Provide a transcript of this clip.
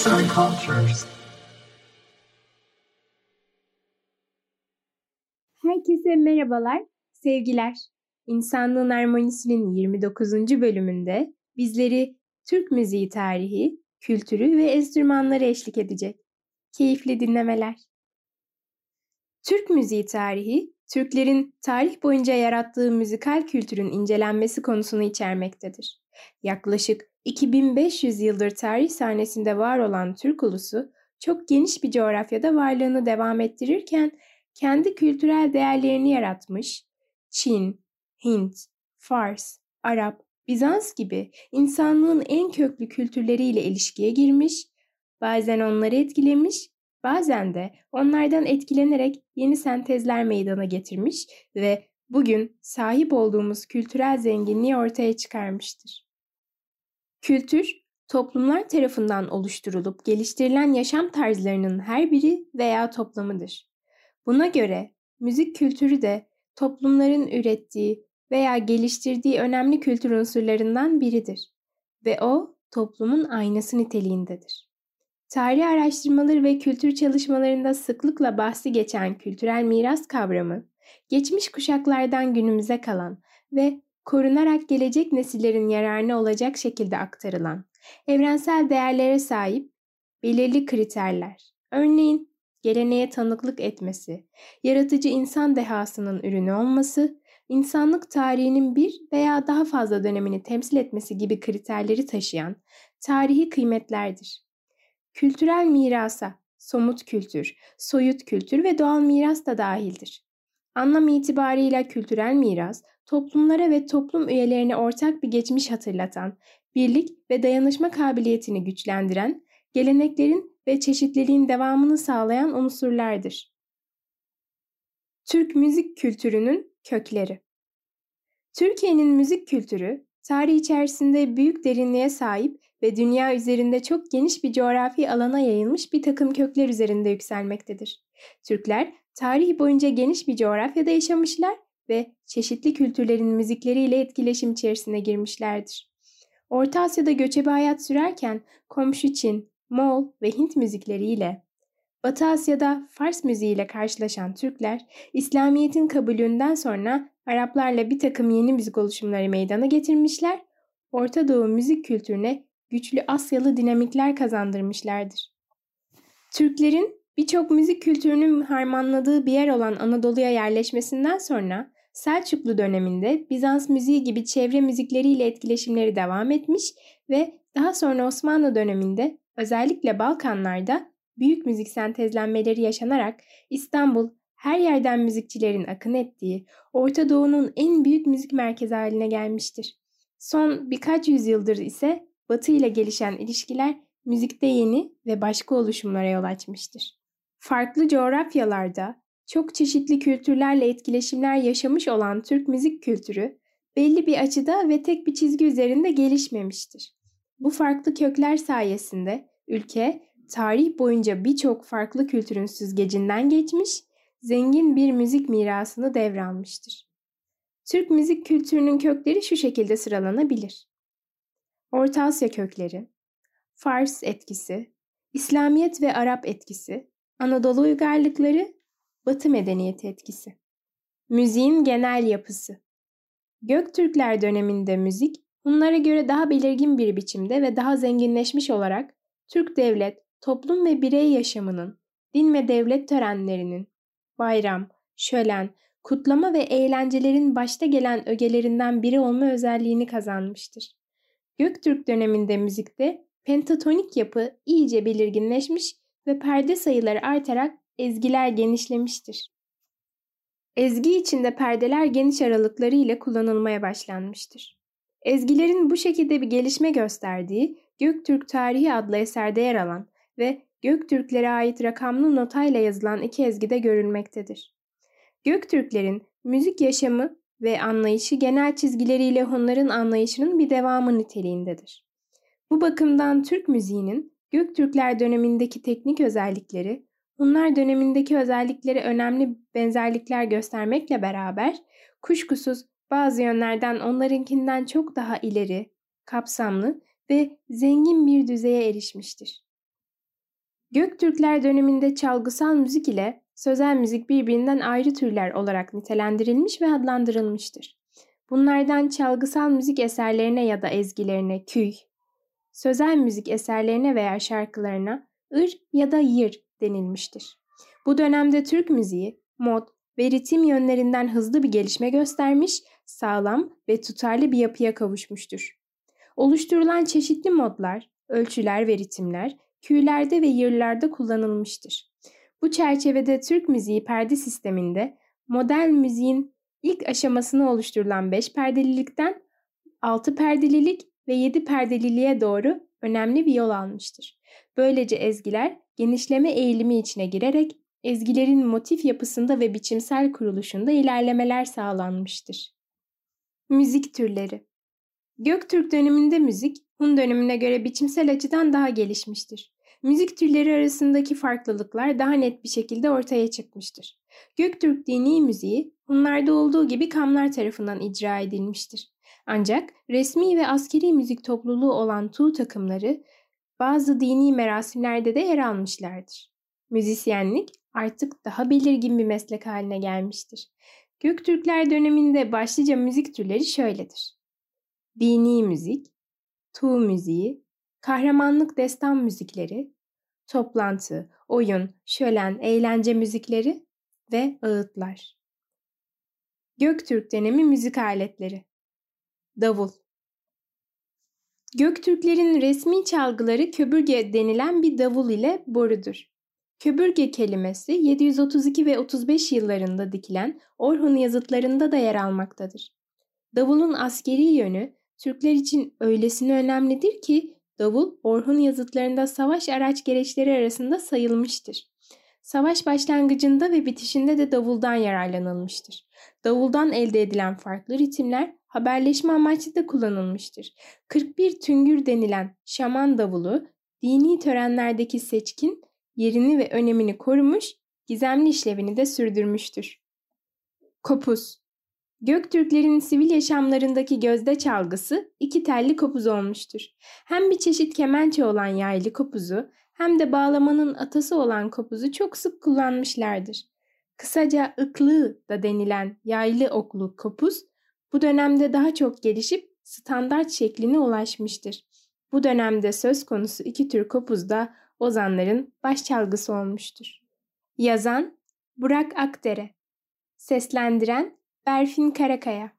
Arts and Cultures. Herkese merhabalar, sevgiler. İnsanlığın Harmonisi'nin 29. bölümünde bizleri Türk müziği tarihi, kültürü ve enstrümanları eşlik edecek. Keyifli dinlemeler. Türk müziği tarihi, Türklerin tarih boyunca yarattığı müzikal kültürün incelenmesi konusunu içermektedir. Yaklaşık 2500 yıldır tarih sahnesinde var olan Türk ulusu çok geniş bir coğrafyada varlığını devam ettirirken kendi kültürel değerlerini yaratmış, Çin, Hint, Fars, Arap, Bizans gibi insanlığın en köklü kültürleriyle ilişkiye girmiş, bazen onları etkilemiş, bazen de onlardan etkilenerek yeni sentezler meydana getirmiş ve bugün sahip olduğumuz kültürel zenginliği ortaya çıkarmıştır. Kültür, toplumlar tarafından oluşturulup geliştirilen yaşam tarzlarının her biri veya toplamıdır. Buna göre müzik kültürü de toplumların ürettiği veya geliştirdiği önemli kültür unsurlarından biridir ve o toplumun aynası niteliğindedir. Tarih araştırmaları ve kültür çalışmalarında sıklıkla bahsi geçen kültürel miras kavramı, geçmiş kuşaklardan günümüze kalan ve korunarak gelecek nesillerin yararına olacak şekilde aktarılan, evrensel değerlere sahip belirli kriterler, örneğin geleneğe tanıklık etmesi, yaratıcı insan dehasının ürünü olması, insanlık tarihinin bir veya daha fazla dönemini temsil etmesi gibi kriterleri taşıyan tarihi kıymetlerdir. Kültürel mirasa, somut kültür, soyut kültür ve doğal miras da dahildir. Anlam itibarıyla kültürel miras, toplumlara ve toplum üyelerine ortak bir geçmiş hatırlatan, birlik ve dayanışma kabiliyetini güçlendiren, geleneklerin ve çeşitliliğin devamını sağlayan unsurlardır. Türk müzik kültürünün kökleri Türkiye'nin müzik kültürü, tarih içerisinde büyük derinliğe sahip ve dünya üzerinde çok geniş bir coğrafi alana yayılmış bir takım kökler üzerinde yükselmektedir. Türkler tarih boyunca geniş bir coğrafyada yaşamışlar ve çeşitli kültürlerin müzikleriyle etkileşim içerisine girmişlerdir. Orta Asya'da göçebe hayat sürerken komşu Çin, Moğol ve Hint müzikleriyle, Batı Asya'da Fars müziğiyle karşılaşan Türkler, İslamiyet'in kabulünden sonra Araplarla bir takım yeni müzik oluşumları meydana getirmişler, Orta Doğu müzik kültürüne güçlü Asyalı dinamikler kazandırmışlardır. Türklerin birçok müzik kültürünün harmanladığı bir yer olan Anadolu'ya yerleşmesinden sonra Selçuklu döneminde Bizans müziği gibi çevre müzikleriyle etkileşimleri devam etmiş ve daha sonra Osmanlı döneminde özellikle Balkanlarda büyük müzik sentezlenmeleri yaşanarak İstanbul her yerden müzikçilerin akın ettiği Orta Doğu'nun en büyük müzik merkezi haline gelmiştir. Son birkaç yüzyıldır ise Batı ile gelişen ilişkiler müzikte yeni ve başka oluşumlara yol açmıştır. Farklı coğrafyalarda çok çeşitli kültürlerle etkileşimler yaşamış olan Türk müzik kültürü belli bir açıda ve tek bir çizgi üzerinde gelişmemiştir. Bu farklı kökler sayesinde ülke tarih boyunca birçok farklı kültürün süzgecinden geçmiş, zengin bir müzik mirasını devralmıştır. Türk müzik kültürünün kökleri şu şekilde sıralanabilir. Orta Asya kökleri, Fars etkisi, İslamiyet ve Arap etkisi, Anadolu uygarlıkları, Batı medeniyeti etkisi. Müziğin genel yapısı. Göktürkler döneminde müzik, bunlara göre daha belirgin bir biçimde ve daha zenginleşmiş olarak Türk devlet, toplum ve birey yaşamının, din ve devlet törenlerinin, bayram, şölen, kutlama ve eğlencelerin başta gelen ögelerinden biri olma özelliğini kazanmıştır. Göktürk döneminde müzikte pentatonik yapı iyice belirginleşmiş ve perde sayıları artarak ezgiler genişlemiştir. Ezgi içinde perdeler geniş aralıkları ile kullanılmaya başlanmıştır. Ezgilerin bu şekilde bir gelişme gösterdiği Göktürk Tarihi adlı eserde yer alan ve Göktürklere ait rakamlı notayla yazılan iki ezgide görülmektedir. Göktürklerin müzik yaşamı ve anlayışı genel çizgileriyle onların anlayışının bir devamı niteliğindedir. Bu bakımdan Türk müziğinin Göktürkler dönemindeki teknik özellikleri, Hunlar dönemindeki özellikleri önemli benzerlikler göstermekle beraber kuşkusuz bazı yönlerden onlarınkinden çok daha ileri, kapsamlı ve zengin bir düzeye erişmiştir. Göktürkler döneminde çalgısal müzik ile sözel müzik birbirinden ayrı türler olarak nitelendirilmiş ve adlandırılmıştır. Bunlardan çalgısal müzik eserlerine ya da ezgilerine küy, sözel müzik eserlerine veya şarkılarına ır ya da yır denilmiştir. Bu dönemde Türk müziği, mod ve ritim yönlerinden hızlı bir gelişme göstermiş, sağlam ve tutarlı bir yapıya kavuşmuştur. Oluşturulan çeşitli modlar, ölçüler ve ritimler küylerde ve yırlarda kullanılmıştır. Bu çerçevede Türk müziği perde sisteminde modern müziğin ilk aşamasını oluşturulan 5 perdelilikten 6 perdelilik ve 7 perdeliliğe doğru önemli bir yol almıştır. Böylece ezgiler genişleme eğilimi içine girerek ezgilerin motif yapısında ve biçimsel kuruluşunda ilerlemeler sağlanmıştır. Müzik türleri Göktürk döneminde müzik, Hun dönemine göre biçimsel açıdan daha gelişmiştir. Müzik türleri arasındaki farklılıklar daha net bir şekilde ortaya çıkmıştır. Göktürk dini müziği Hunlarda olduğu gibi Kamlar tarafından icra edilmiştir. Ancak resmi ve askeri müzik topluluğu olan Tuğ takımları bazı dini merasimlerde de yer almışlardır. Müzisyenlik artık daha belirgin bir meslek haline gelmiştir. Göktürkler döneminde başlıca müzik türleri şöyledir. Dini müzik, tuğ müziği, kahramanlık destan müzikleri, toplantı, oyun, şölen, eğlence müzikleri ve ağıtlar. Göktürk dönemi müzik aletleri. Davul. Göktürklerin resmi çalgıları köbürge denilen bir davul ile borudur. Köbürge kelimesi 732 ve 35 yıllarında dikilen Orhun yazıtlarında da yer almaktadır. Davulun askeri yönü Türkler için öylesine önemlidir ki davul Orhun yazıtlarında savaş araç gereçleri arasında sayılmıştır. Savaş başlangıcında ve bitişinde de davuldan yararlanılmıştır. Davuldan elde edilen farklı ritimler haberleşme amaçlı da kullanılmıştır. 41 tüngür denilen şaman davulu dini törenlerdeki seçkin yerini ve önemini korumuş, gizemli işlevini de sürdürmüştür. Kopuz Göktürklerin sivil yaşamlarındaki gözde çalgısı iki telli kopuz olmuştur. Hem bir çeşit kemençe olan yaylı kopuzu hem de bağlamanın atası olan kopuzu çok sık kullanmışlardır. Kısaca ıklığı da denilen yaylı oklu kopuz bu dönemde daha çok gelişip standart şekline ulaşmıştır. Bu dönemde söz konusu iki tür kopuz da ozanların baş çalgısı olmuştur. Yazan Burak Akdere Seslendiren Berfin Karakaya